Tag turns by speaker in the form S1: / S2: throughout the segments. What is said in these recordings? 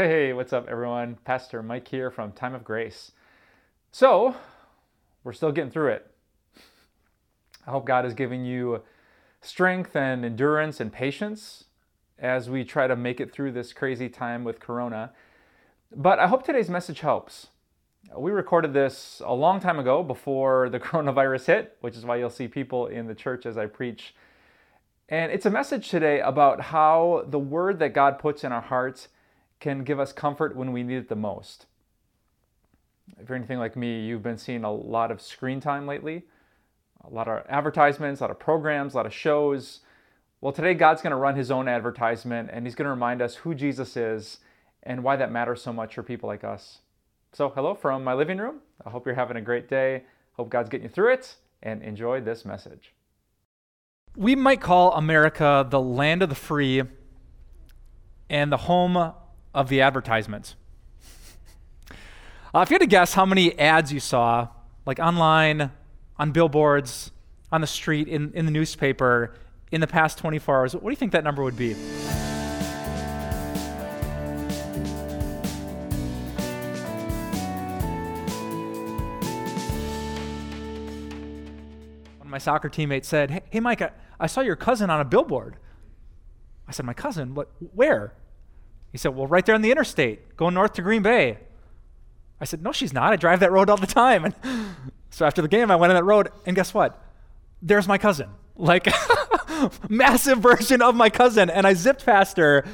S1: Hey, what's up, everyone? Pastor Mike here from Time of Grace. So, we're still getting through it. I hope God is giving you strength and endurance and patience as we try to make it through this crazy time with Corona. But I hope today's message helps. We recorded this a long time ago before the coronavirus hit, which is why you'll see people in the church as I preach. And it's a message today about how the word that God puts in our hearts can give us comfort when we need it the most. If you're anything like me, you've been seeing a lot of screen time lately, a lot of advertisements, a lot of programs, a lot of shows. Well, today God's going to run his own advertisement and he's going to remind us who Jesus is and why that matters so much for people like us. So, hello from my living room. I hope you're having a great day. Hope God's getting you through it and enjoy this message.
S2: We might call America the land of the free and the home of the advertisements. Uh, if you had to guess how many ads you saw, like online, on billboards, on the street, in, in the newspaper, in the past 24 hours, what do you think that number would be? One of my soccer teammates said, Hey, Mike, I, I saw your cousin on a billboard. I said, My cousin? What, where? He said, Well, right there on the interstate, going north to Green Bay. I said, No, she's not. I drive that road all the time. And so after the game, I went on that road, and guess what? There's my cousin. Like, massive version of my cousin. And I zipped past her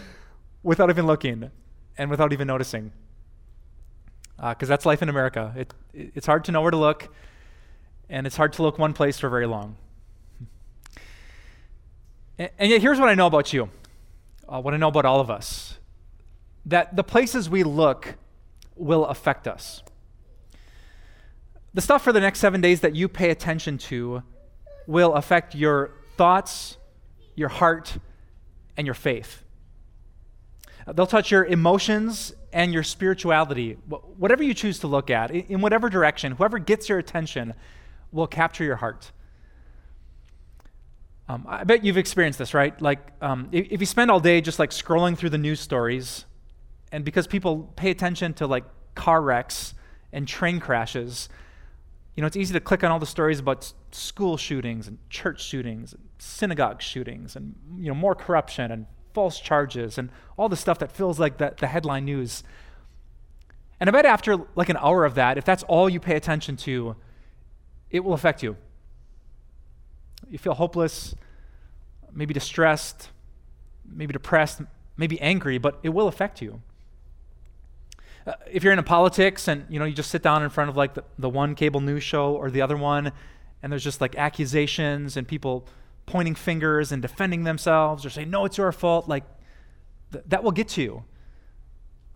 S2: without even looking and without even noticing. Because uh, that's life in America. It, it, it's hard to know where to look, and it's hard to look one place for very long. And, and yet, here's what I know about you uh, what I know about all of us that the places we look will affect us. The stuff for the next seven days that you pay attention to will affect your thoughts, your heart, and your faith. They'll touch your emotions and your spirituality. Whatever you choose to look at, in whatever direction, whoever gets your attention will capture your heart. Um, I bet you've experienced this, right? Like, um, if, if you spend all day just like scrolling through the news stories, and because people pay attention to like car wrecks and train crashes, you know, it's easy to click on all the stories about school shootings and church shootings and synagogue shootings and, you know, more corruption and false charges and all the stuff that feels like the, the headline news. And I bet after like an hour of that, if that's all you pay attention to, it will affect you. You feel hopeless, maybe distressed, maybe depressed, maybe angry, but it will affect you. Uh, if you're into politics and you know you just sit down in front of like the, the one cable news show or the other one and there's just like accusations and people pointing fingers and defending themselves or saying no it's your fault like th- that will get to you.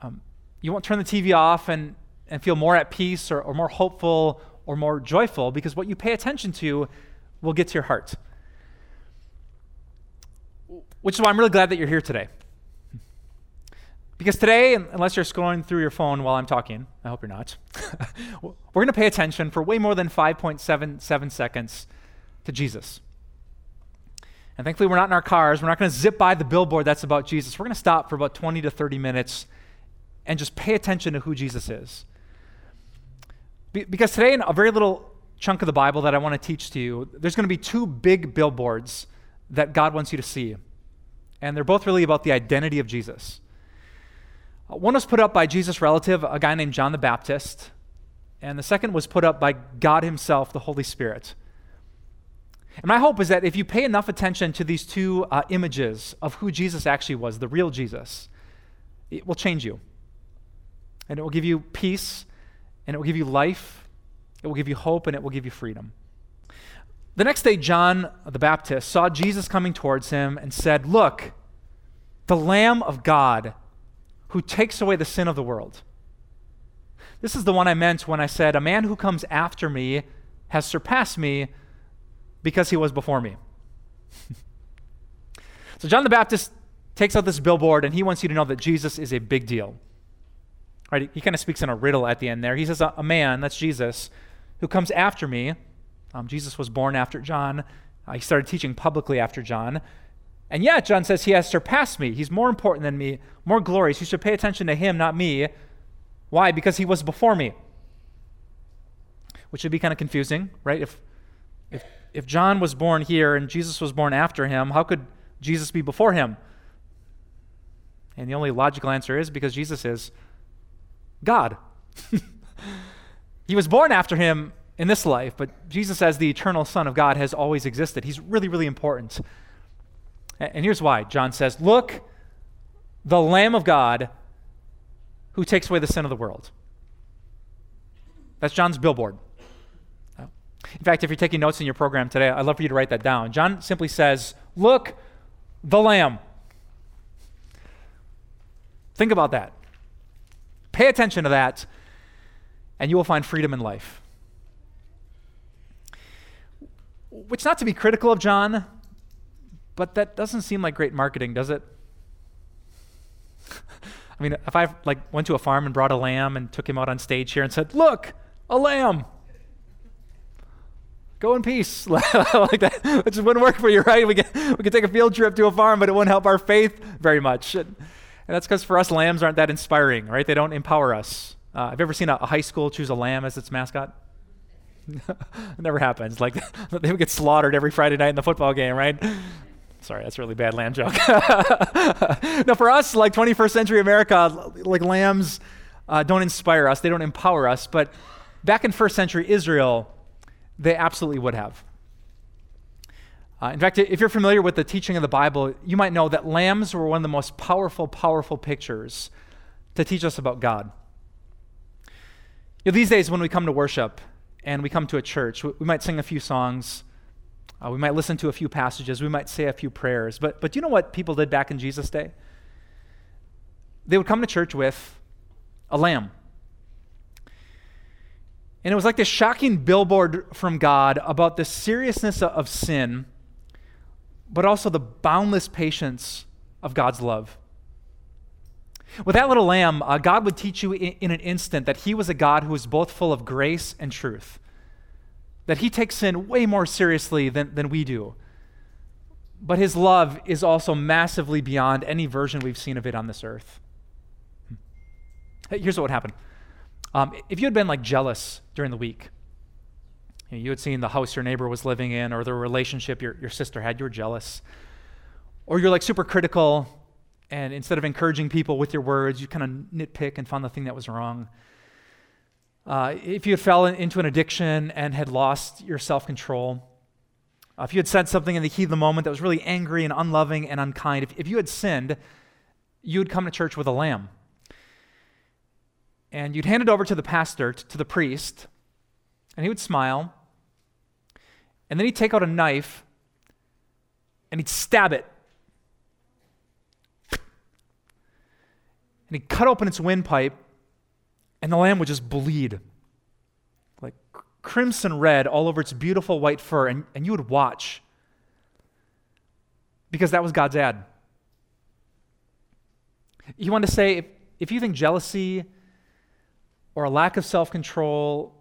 S2: Um, you won't turn the tv off and, and feel more at peace or, or more hopeful or more joyful because what you pay attention to will get to your heart. Which is why i'm really glad that you're here today because today, unless you're scrolling through your phone while I'm talking, I hope you're not, we're going to pay attention for way more than 5.77 seconds to Jesus. And thankfully, we're not in our cars. We're not going to zip by the billboard that's about Jesus. We're going to stop for about 20 to 30 minutes and just pay attention to who Jesus is. Be- because today, in a very little chunk of the Bible that I want to teach to you, there's going to be two big billboards that God wants you to see. And they're both really about the identity of Jesus. One was put up by Jesus' relative, a guy named John the Baptist, and the second was put up by God Himself, the Holy Spirit. And my hope is that if you pay enough attention to these two uh, images of who Jesus actually was, the real Jesus, it will change you. And it will give you peace, and it will give you life, it will give you hope, and it will give you freedom. The next day, John the Baptist saw Jesus coming towards him and said, Look, the Lamb of God who takes away the sin of the world. This is the one I meant when I said, A man who comes after me has surpassed me because he was before me. so, John the Baptist takes out this billboard and he wants you to know that Jesus is a big deal. Right? He kind of speaks in a riddle at the end there. He says, A, man, that's Jesus, who comes after me. Um, Jesus was born after John. Uh, he started teaching publicly after John. And yet, John says he has surpassed me. He's more important than me, more glorious. You should pay attention to him, not me. Why? Because he was before me. Which would be kind of confusing, right? If, if, if John was born here and Jesus was born after him, how could Jesus be before him? And the only logical answer is because Jesus is God. he was born after him in this life, but Jesus, as the eternal Son of God, has always existed. He's really, really important. And here's why John says, Look, the Lamb of God who takes away the sin of the world. That's John's billboard. In fact, if you're taking notes in your program today, I'd love for you to write that down. John simply says, Look, the Lamb. Think about that. Pay attention to that, and you will find freedom in life. Which, not to be critical of John, but that doesn't seem like great marketing, does it? I mean, if I like went to a farm and brought a lamb and took him out on stage here and said, "Look, a lamb." Go in peace. like that. It just wouldn't work for you, right? We could, we could take a field trip to a farm, but it wouldn't help our faith very much. And, and that's because for us, lambs aren't that inspiring, right? They don't empower us. Uh, have you ever seen a, a high school choose a lamb as its mascot? it never happens. Like they would get slaughtered every Friday night in the football game, right? Sorry, that's a really bad lamb joke. now, for us, like 21st century America, like lambs uh, don't inspire us, they don't empower us. But back in first century Israel, they absolutely would have. Uh, in fact, if you're familiar with the teaching of the Bible, you might know that lambs were one of the most powerful, powerful pictures to teach us about God. You know, these days, when we come to worship and we come to a church, we might sing a few songs, uh, we might listen to a few passages, we might say a few prayers. But, but you know what people did back in Jesus' day? They would come to church with a lamb. And it was like this shocking billboard from God about the seriousness of sin, but also the boundless patience of God's love. With that little lamb, uh, God would teach you in, in, an instant that He was a God who was both full of grace and truth, that He takes sin way more seriously than, than we do. But His love is also massively beyond any version we've seen of it on this earth. Here's what would happen um, if you had been like jealous during the week, you, know, you, had seen the house your neighbor was living in or the relationship your, your sister had, you were jealous. Or you're like super critical, and instead of encouraging people with your words, you kind of nitpick and found the thing that was wrong. Uh, if you had fell into an addiction and had lost your self control, uh, if you had said something in the heat of the moment that was really angry and unloving and unkind, if, if you had sinned, you would come to church with a lamb and you'd hand it over to the pastor, to the priest, and he would smile. And then he'd take out a knife and he'd stab it. And he'd cut open its windpipe, and the lamb would just bleed like crimson red all over its beautiful white fur. And, and you would watch because that was God's ad. He wanted to say if, if you think jealousy, or a lack of self control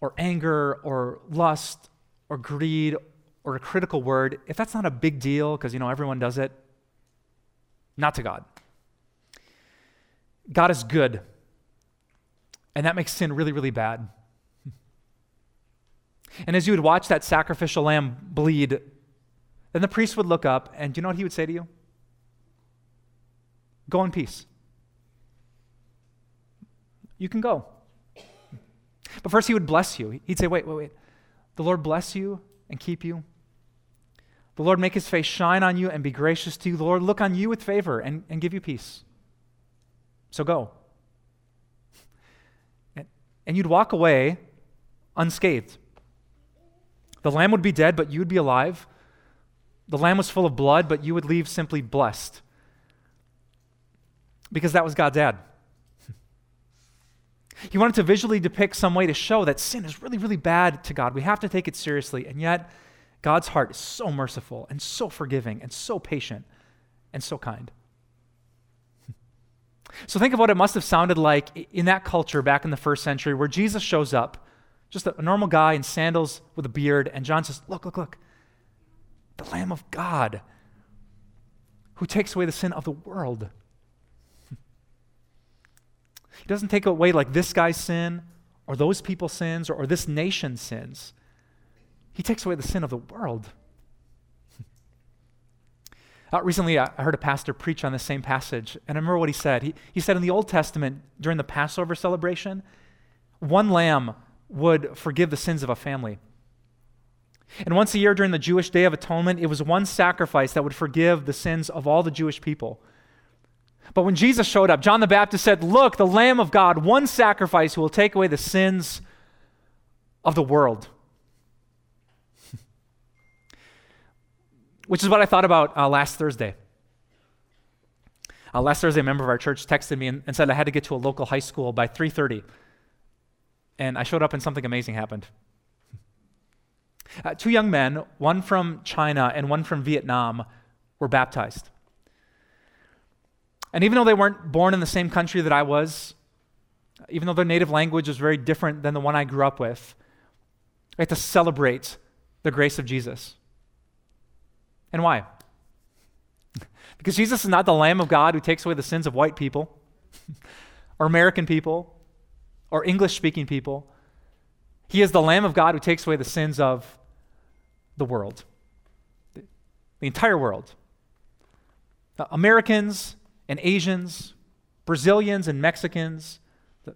S2: or anger or lust or greed or a critical word, if that's not a big deal because you know everyone does it, not to God. God is good. And that makes sin really, really bad. And as you would watch that sacrificial lamb bleed, then the priest would look up, and do you know what he would say to you? Go in peace you can go. But first, he would bless you. He'd say, Wait, wait, wait. The Lord bless you and keep you. The Lord make his face shine on you and be gracious to you. The Lord look on you with favor and, and give you peace. So go. And, you'd walk away unscathed. The lamb would be dead, but you would be alive. The lamb was full of blood, but you would leave simply blessed. Because that was God's ad. He wanted to visually depict some way to show that sin is really, really bad to God. We have to take it seriously. And yet, God's heart is so merciful and so forgiving and so patient and so kind. So think of what it must have sounded like in that culture back in the first century where Jesus shows up, just a normal guy in sandals with a beard, and John says, Look, look, look, the Lamb of God who takes away the sin of the world. He doesn't take away like this guy's sin or those people's sins or, or this nation's sins. He takes away the sin of the world. Uh, recently, I heard a pastor preach on the same passage, and I remember what he said. He, he said in the Old Testament, during the Passover celebration, one lamb would forgive the sins of a family. And once a year during the Jewish Day of Atonement, it was one sacrifice that would forgive the sins of all the Jewish people. But when Jesus showed up, John the Baptist said, Look, the Lamb of God, one sacrifice who will take away the sins of the world. Which is what I thought about uh, last Thursday. Uh, last Thursday, a member of our church texted me and, and said I had to get to a local high school by 3:30, and I showed up and something amazing happened. Uh, two young men, one from China and one from Vietnam, were baptized. And even though they weren't born in the same country that I was, even though their native language was very different than the one I grew up with, I had to celebrate the grace of Jesus. And why? because Jesus is not the Lamb of God who takes away the sins of white people, or American people, or English speaking people. He is the Lamb of God who takes away the sins of the world, the entire world. Uh, Americans and Asians, Brazilians and Mexicans,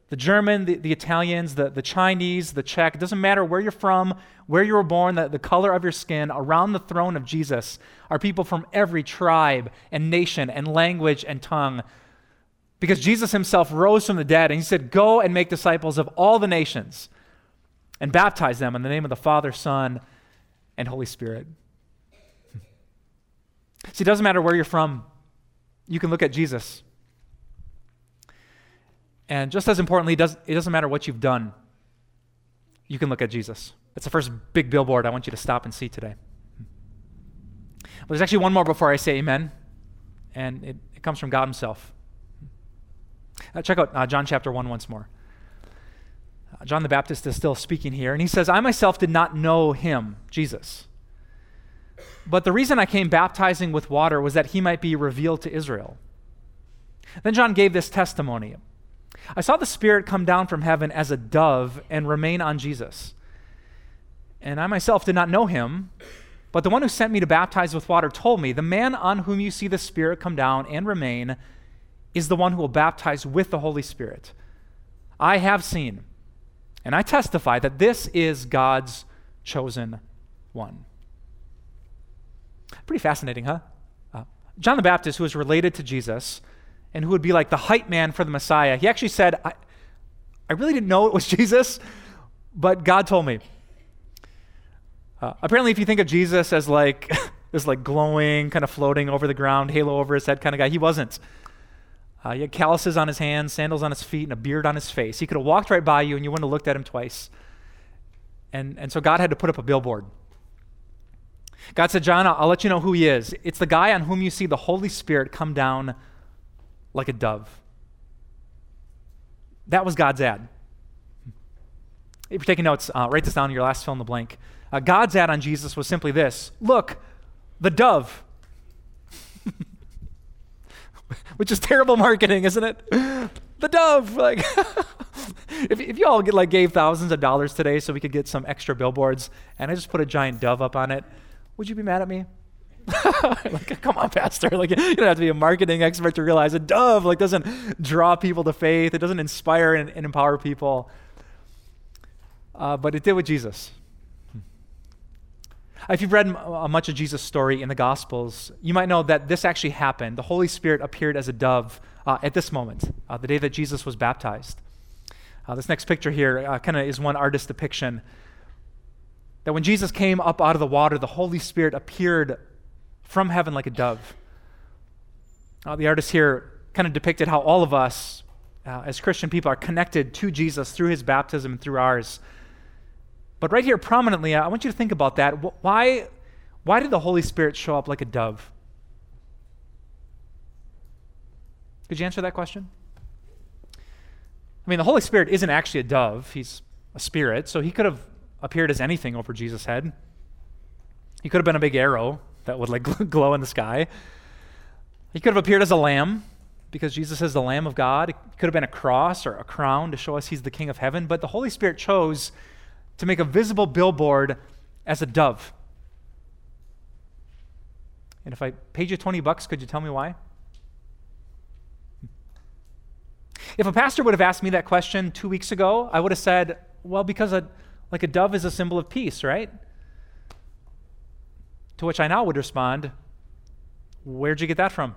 S2: the, German, the, the Italians, the, the Chinese, the Czech, it doesn't matter where you're from, where you were born, the, the color of your skin, around the throne of Jesus are people from every tribe and nation and language and tongue. Because Jesus himself rose from the dead and he said, Go and make disciples of all the nations and baptize them in the name of the Father, Son, and Holy Spirit. See, it doesn't matter where you're from, you can look at Jesus. And just as importantly, it, does, it doesn't matter what you've done, you can look at Jesus. That's the first big billboard I want you to stop and see today. But there's actually one more before I say amen, and it, it comes from God Himself. Uh, check out uh, John chapter 1 once more. Uh, John the Baptist is still speaking here, and he says, I myself did not know him, Jesus. But the reason I came baptizing with water was that he might be revealed to Israel. Then John gave this testimony I saw the Spirit come down from heaven as a dove and remain on Jesus. And I myself did not know him, but the one who sent me to baptize with water told me, The man on whom you see the Spirit come down and remain is the one who will baptize with the Holy Spirit. I have seen, and I testify that this is God's chosen one. Pretty fascinating, huh? Uh, John the Baptist, who was related to Jesus and who would be like the hype man for the Messiah, he actually said, I, I really didn't know it was Jesus, but God told me. Uh, apparently, if you think of Jesus as like this like glowing, kind of floating over the ground, halo over his head kind of guy, he wasn't. Uh, he had calluses on his hands, sandals on his feet, and a beard on his face. He could have walked right by you and you wouldn't have looked at him twice. And, and so God had to put up a billboard God said, John, I'll let you know who he is. It's the guy on whom you see the Holy Spirit come down like a dove. That was God's ad. If you're taking notes, uh, write this down in your last fill in the blank. Uh, God's ad on Jesus was simply this Look, the dove. Which is terrible marketing, isn't it? The dove. Like, if, if you all get, like gave thousands of dollars today so we could get some extra billboards, and I just put a giant dove up on it, would you be mad at me? like, come on, pastor. Like, you don't have to be a marketing expert to realize a dove like doesn't draw people to faith. It doesn't inspire and, and empower people. Uh, but it did with Jesus. If you've read uh, much of Jesus' story in the Gospels, you might know that this actually happened. The Holy Spirit appeared as a dove uh, at this moment, uh, the day that Jesus was baptized. Uh, this next picture here uh, kind of is one artist's depiction that when Jesus came up out of the water, the Holy Spirit appeared from heaven like a dove. Uh, the artist here kind of depicted how all of us, uh, as Christian people, are connected to Jesus through his baptism and through ours. But right here, prominently, I want you to think about that. Why, why did the Holy Spirit show up like a dove? Could you answer that question? I mean, the Holy Spirit isn't actually a dove, he's a spirit, so he could have appeared as anything over Jesus' head. He could have been a big arrow that would like glow in the sky. He could have appeared as a lamb because Jesus is the Lamb of God. It could have been a cross or a crown to show us he's the King of heaven. But the Holy Spirit chose to make a visible billboard as a dove. And if I paid you 20 bucks, could you tell me why? If a pastor would have asked me that question two weeks ago, I would have said, well, because a, like a dove is a symbol of peace, right? To which I now would respond, where'd you get that from?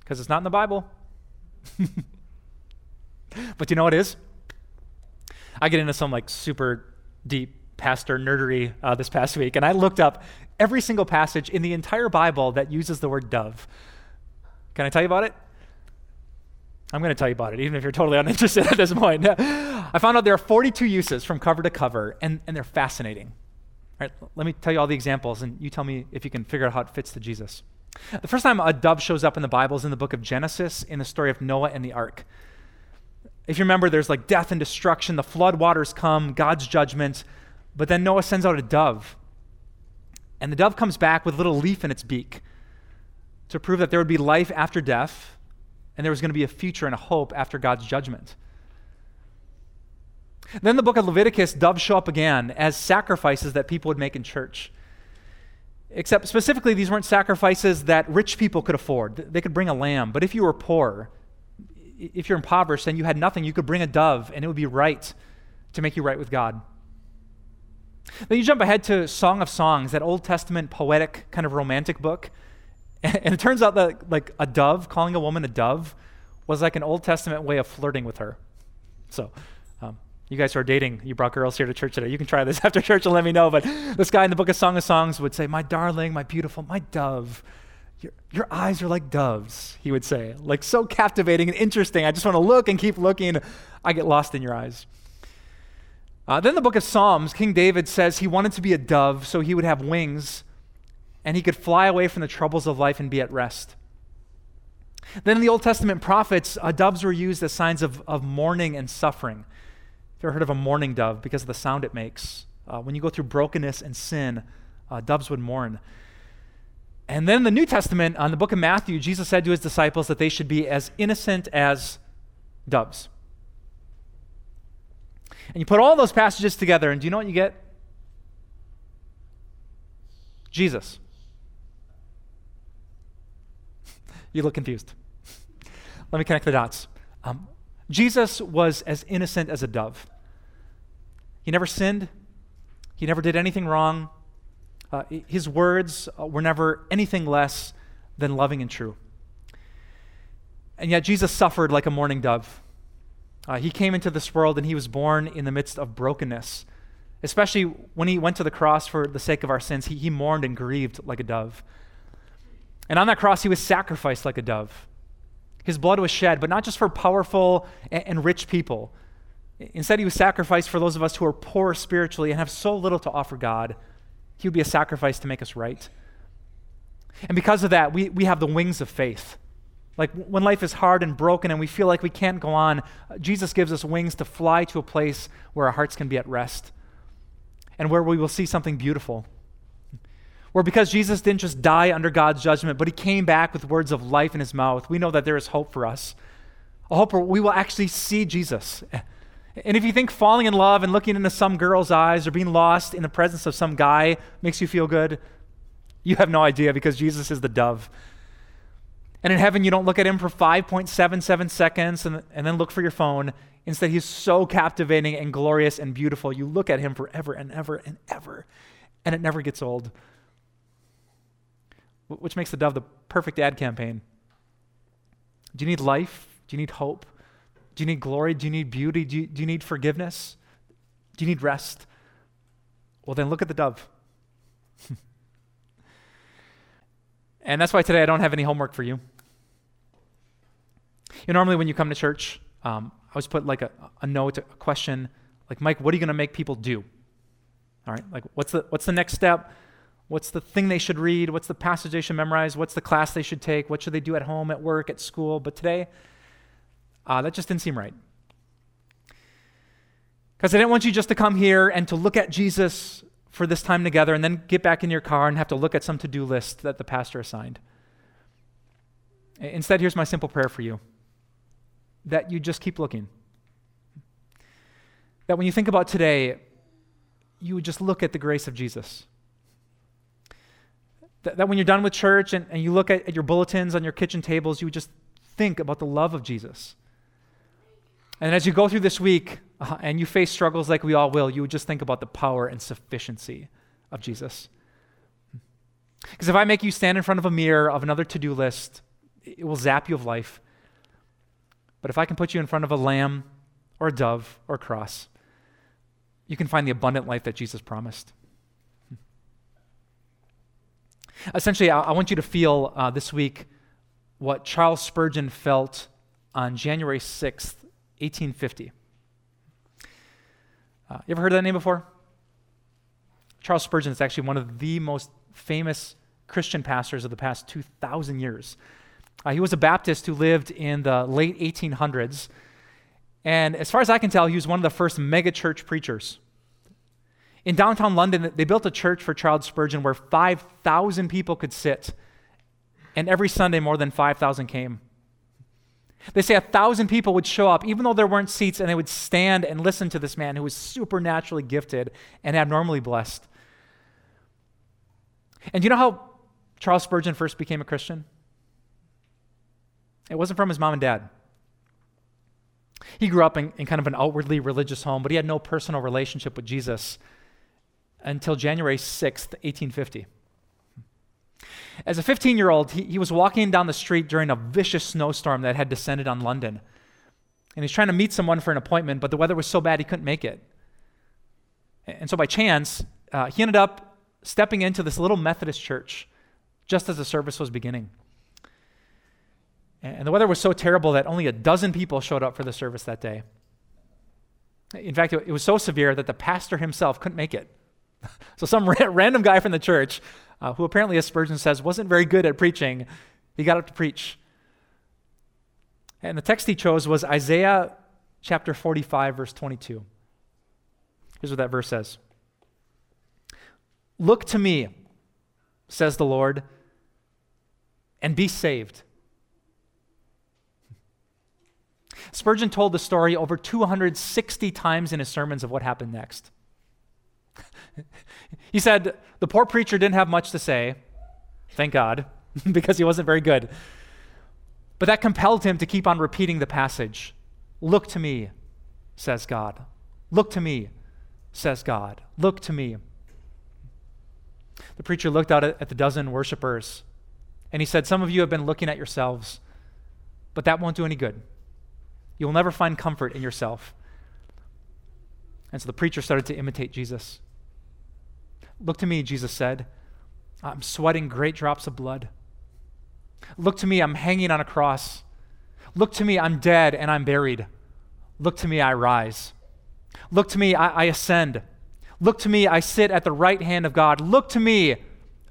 S2: Because it's not in the Bible. but you know what is? I get into some like super deep pastor nerdery uh, this past week, and I looked up every single passage in the entire Bible that uses the word dove. Can I tell you about it? I'm going to tell you about it, even if you're totally uninterested at this point. I found out there are 42 uses from cover to cover, and, and they're fascinating. All right, let me tell you all the examples, and you tell me if you can figure out how it fits to Jesus. The first time a dove shows up in the Bible is in the book of Genesis in the story of Noah and the ark. If you remember, there's like death and destruction, the flood waters come, God's judgment, but then Noah sends out a dove. And the dove comes back with a little leaf in its beak to prove that there would be life after death and there was going to be a future and a hope after God's judgment. Then the book of Leviticus, doves show up again as sacrifices that people would make in church. Except specifically, these weren't sacrifices that rich people could afford. They could bring a lamb, but if you were poor, if you're impoverished and you had nothing, you could bring a dove and it would be right to make you right with God. Then you jump ahead to Song of Songs, that Old Testament poetic kind of romantic book. And it turns out that like a dove, calling a woman a dove, was like an Old Testament way of flirting with her. So, you guys who are dating, you brought girls here to church today. You can try this after church and let me know. But this guy in the book of Song of Songs would say, My darling, my beautiful, my dove. Your, your eyes are like doves, he would say. Like so captivating and interesting. I just want to look and keep looking. I get lost in your eyes. Uh, then the book of Psalms, King David says he wanted to be a dove so he would have wings and he could fly away from the troubles of life and be at rest. Then in the Old Testament prophets, uh, doves were used as signs of, of mourning and suffering. Have you ever heard of a mourning dove because of the sound it makes? Uh, when you go through brokenness and sin, uh, doves would mourn. And then in the New Testament, on the book of Matthew, Jesus said to his disciples that they should be as innocent as doves. And you put all those passages together, and do you know what you get? Jesus. You look confused. Let me connect the dots. Um, Jesus was as innocent as a dove. He never sinned, he never did anything wrong. Uh, his words uh, were never anything less than loving and true. And yet, Jesus suffered like a mourning dove. Uh, he came into this world and he was born in the midst of brokenness. Especially when he went to the cross for the sake of our sins, he, he mourned and grieved like a dove. And on that cross, he was sacrificed like a dove. His blood was shed, but not just for powerful and, rich people. Instead, he was sacrificed for those of us who are poor spiritually and have so little to offer God. He would be a sacrifice to make us right. And because of that, we, we have the wings of faith. Like when life is hard and broken and we feel like we can't go on, Jesus gives us wings to fly to a place where our hearts can be at rest and where we will see something beautiful where because Jesus didn't just die under God's judgment, but he came back with words of life in his mouth, we know that there is hope for us. A hope where we will actually see Jesus. And if you think falling in love and looking into some girl's eyes or being lost in the presence of some guy makes you feel good, you have no idea because Jesus is the dove. And in heaven, you don't look at him for 5.77 seconds and, and then look for your phone. Instead, he's so captivating and glorious and beautiful. You look at him forever and ever and ever, and it never gets old which makes the dove the perfect ad campaign. Do you need life? Do you need hope? Do you need glory? Do you need beauty? Do you, do you need forgiveness? Do you need rest? Well, then look at the dove. and that's why today I don't have any homework for you. You know, normally when you come to church, um, I always put like a, a note, a question, like, Mike, what are you going to make people do? All right, like, what's the, what's the next step? What's the thing they should read? What's the passage they should memorize? What's the class they should take? What should they do at home, at work, at school? But today, uh, that just didn't seem right. Because I didn't want you just to come here and to look at Jesus for this time together and then get back in your car and have to look at some to do list that the pastor assigned. Instead, here's my simple prayer for you that you just keep looking. That when you think about today, you would just look at the grace of Jesus. That, that when you're done with church and, and you look at, at your bulletins on your kitchen tables, you would just think about the love of Jesus. And as you go through this week uh, and you face struggles like we all will, you would just think about the power and sufficiency of Jesus. Because if I make you stand in front of a mirror of another to do list, it will zap you of life. But if I can put you in front of a lamb or a dove or a cross, you can find the abundant life that Jesus promised. Essentially, I, I want you to feel uh, this week what Charles Spurgeon felt on January 6th, 1850. Uh, you ever heard that name before? Charles Spurgeon is actually one of the most famous Christian pastors of the past 2,000 years. Uh, he was a Baptist who lived in the late 1800s. And as far as I can tell, he was one of the first megachurch preachers. In downtown London, they built a church for Charles Spurgeon where 5,000 people could sit. And every Sunday, more than 5,000 came. They say a thousand people would show up, even though there weren't seats, and they would stand and listen to this man who was supernaturally gifted and abnormally blessed. And do you know how Charles Spurgeon first became a Christian? It wasn't from his mom and dad. He grew up in, in, kind of an outwardly religious home, but he had no personal relationship with Jesus until January 6th, 1850. As a 15 year old, he, he was walking down the street during a vicious snowstorm that had descended on London. And he's trying to meet someone for an appointment, but the weather was so bad he couldn't make it. And so by chance, uh, he ended up stepping into this little Methodist church just as the service was beginning. And the weather was so terrible that only a dozen people showed up for the service that day. In fact, it was so severe that the pastor himself couldn't make it. So, some random guy from the church, uh, who apparently, as Spurgeon says, wasn't very good at preaching, he got up to preach. And the text he chose was Isaiah chapter 45, verse 22. Here's what that verse says Look to me, says the Lord, and be saved. Spurgeon told the story over 260 times in his sermons of what happened next. he said, The poor preacher didn't have much to say, thank God, because he wasn't very good. But that compelled him to keep on repeating the passage Look to me, says God. Look to me, says God. Look to me. The preacher looked out at the dozen worshipers and he said, Some of you have been looking at yourselves, but that won't do any good. You will never find comfort in yourself. And so the preacher started to imitate Jesus. Look to me, Jesus said. I'm sweating great drops of blood. Look to me, I'm hanging on a cross. Look to me, I'm dead and I'm buried. Look to me, I rise. Look to me, I, I ascend. Look to me, I sit at the right hand of God. Look to me,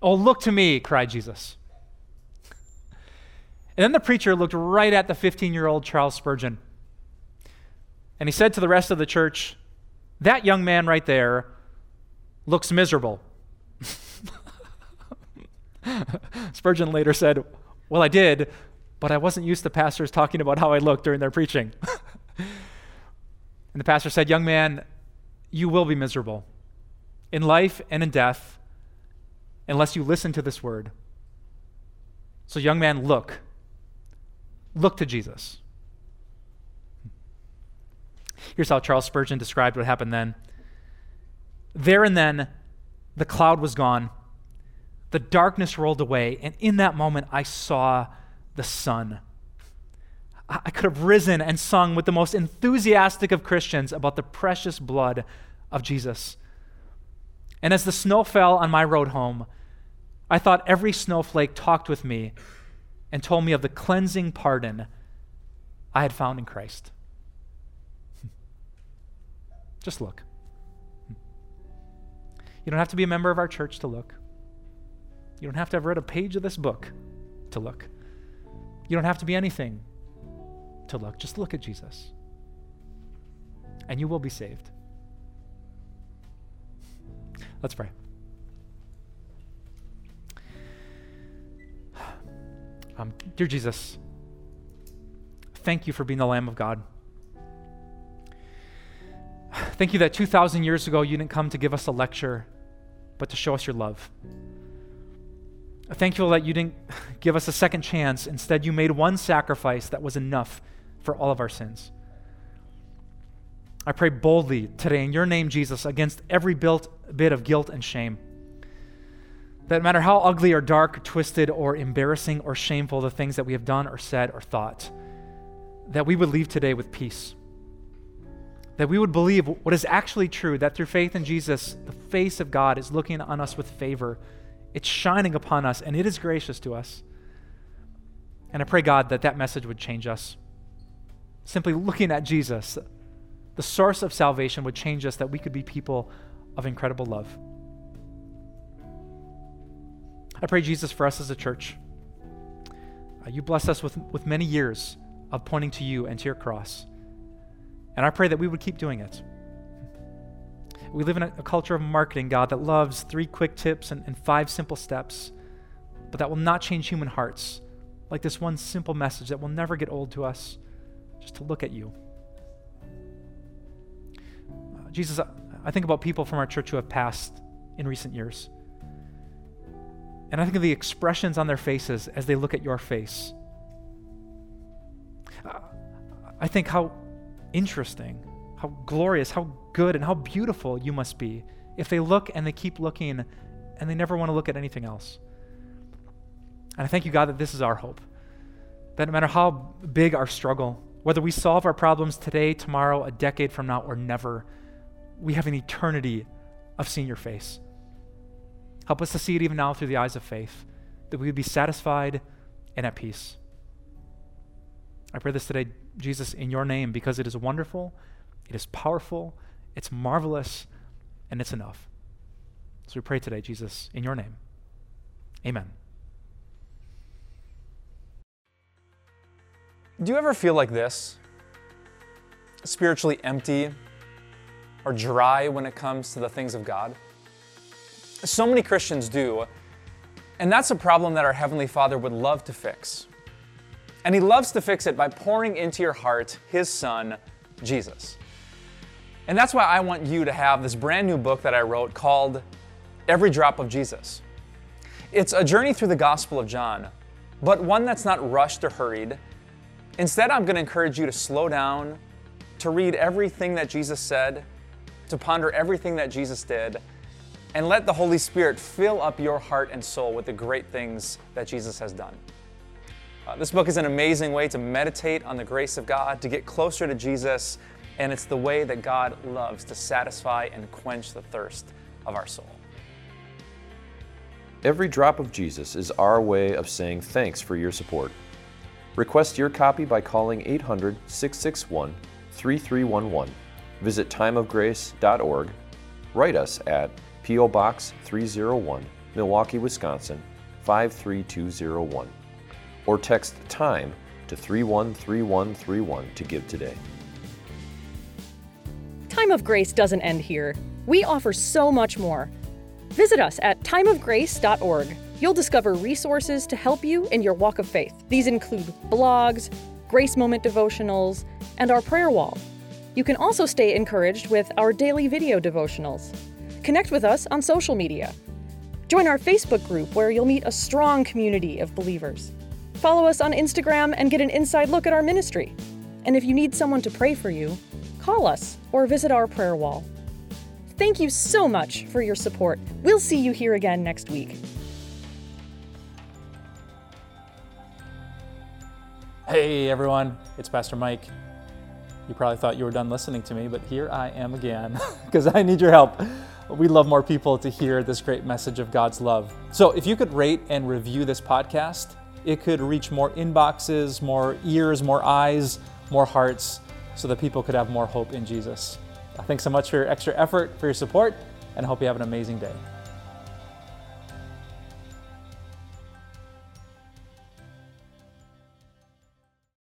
S2: oh, look to me, cried Jesus. And then the preacher looked right at the 15 year old Charles Spurgeon. And he said to the rest of the church, That young man right there looks miserable. Spurgeon later said, Well, I did, but I wasn't used to pastors talking about how I looked during their preaching. and the pastor said, Young man, you will be miserable in life and in death unless you listen to this word. So, young man, look. Look to Jesus. Here's how Charles Spurgeon described what happened then. There and then, the cloud was gone, the darkness rolled away, and in that moment, I saw the sun. I could have risen and sung with the most enthusiastic of Christians about the precious blood of Jesus. And as the snow fell on my road home, I thought every snowflake talked with me and told me of the cleansing pardon I had found in Christ. Just look. You don't have to be a member of our church to look. You don't have to have read a page of this book to look. You don't have to be anything to look. Just look at Jesus. And you will be saved. Let's pray. Um, dear Jesus, thank you for being the Lamb of God. Thank you that 2,000 years ago you didn't come to give us a lecture, but to show us your love. Thankful that you didn't give us a second chance. Instead, you made one sacrifice that was enough for all of our sins. I pray boldly today in your name, Jesus, against every built bit of guilt and shame. That no matter how ugly or dark, twisted or embarrassing or shameful the things that we have done or said or thought, that we would leave today with peace. That we would believe what is actually true, that through faith in Jesus, the face of God is looking on us with favor. It's shining upon us, and it is gracious to us. And I pray, God, that that message would change us. Simply looking at Jesus, the source of salvation, would change us, that we could be people of incredible love. I pray, Jesus, for us as a church. Uh, you bless us with, with many years of pointing to you and to your cross. And I pray that we would keep doing it. We live in a, a culture of marketing, God, that loves three quick tips and, and five simple steps, but that will not change human hearts. Like this one simple message that will never get old to us, just to look at you. Uh, Jesus, I, I think about people from our church who have passed in recent years. And I think of the expressions on their faces as they look at your face. Uh, I think how interesting, how glorious, how good, and how beautiful you must be if they look and they keep looking and they never want to look at anything else. And I thank you, God, that this is our hope. That no matter how big our struggle, whether we solve our problems today, tomorrow, a decade from now, or never, we have an eternity of seeing your face. Help us to see it even now through the eyes of faith, that we would be satisfied and at peace. I pray this today, Jesus, in your name, because it is wonderful, it is powerful, it's marvelous, and it's enough. So we pray today, Jesus, in your name. Amen.
S3: Do you ever feel like this? Spiritually empty or dry when it comes to the things of God? So many Christians do, and that's a problem that our Heavenly Father would love to fix. And He loves to fix it by pouring into your heart His Son, Jesus. And that's why I want you to have this brand new book that I wrote called Every Drop of Jesus. It's a journey through the Gospel of John, but one that's not rushed or hurried. Instead, I'm going to encourage you to slow down, to read everything that Jesus said, to ponder everything that Jesus did, and let the Holy Spirit fill up your heart and soul with the great things that Jesus has done. Uh, this book is an amazing way to meditate on the grace of God, to get closer to Jesus, and it's the way that God loves to satisfy and quench the thirst of our soul.
S4: Every drop of Jesus is our way of saying thanks for your support. Request your copy by calling 800 661 3311. Visit timeofgrace.org. Write us at P.O. Box 301, Milwaukee, Wisconsin 53201. Or text TIME to 313131 to give today.
S5: Time of Grace doesn't end here. We offer so much more. Visit us at timeofgrace.org. You'll discover resources to help you in your walk of faith. These include blogs, Grace Moment devotionals, and our prayer wall. You can also stay encouraged with our daily video devotionals. Connect with us on social media. Join our Facebook group where you'll meet a strong community of believers. Follow us on Instagram and get an inside look at our ministry. And if you need someone to pray for you, call us or visit our prayer wall. Thank you so much for your support. We'll see you here again next week.
S1: Hey everyone, it's Pastor Mike. You probably thought you were done listening to me, but here I am again because I need your help. We love more people to hear this great message of God's love. So if you could rate and review this podcast, it could reach more inboxes, more ears, more eyes, more hearts, so that people could have more hope in Jesus. Thanks so much for your extra effort, for your support, and I hope you have an amazing day.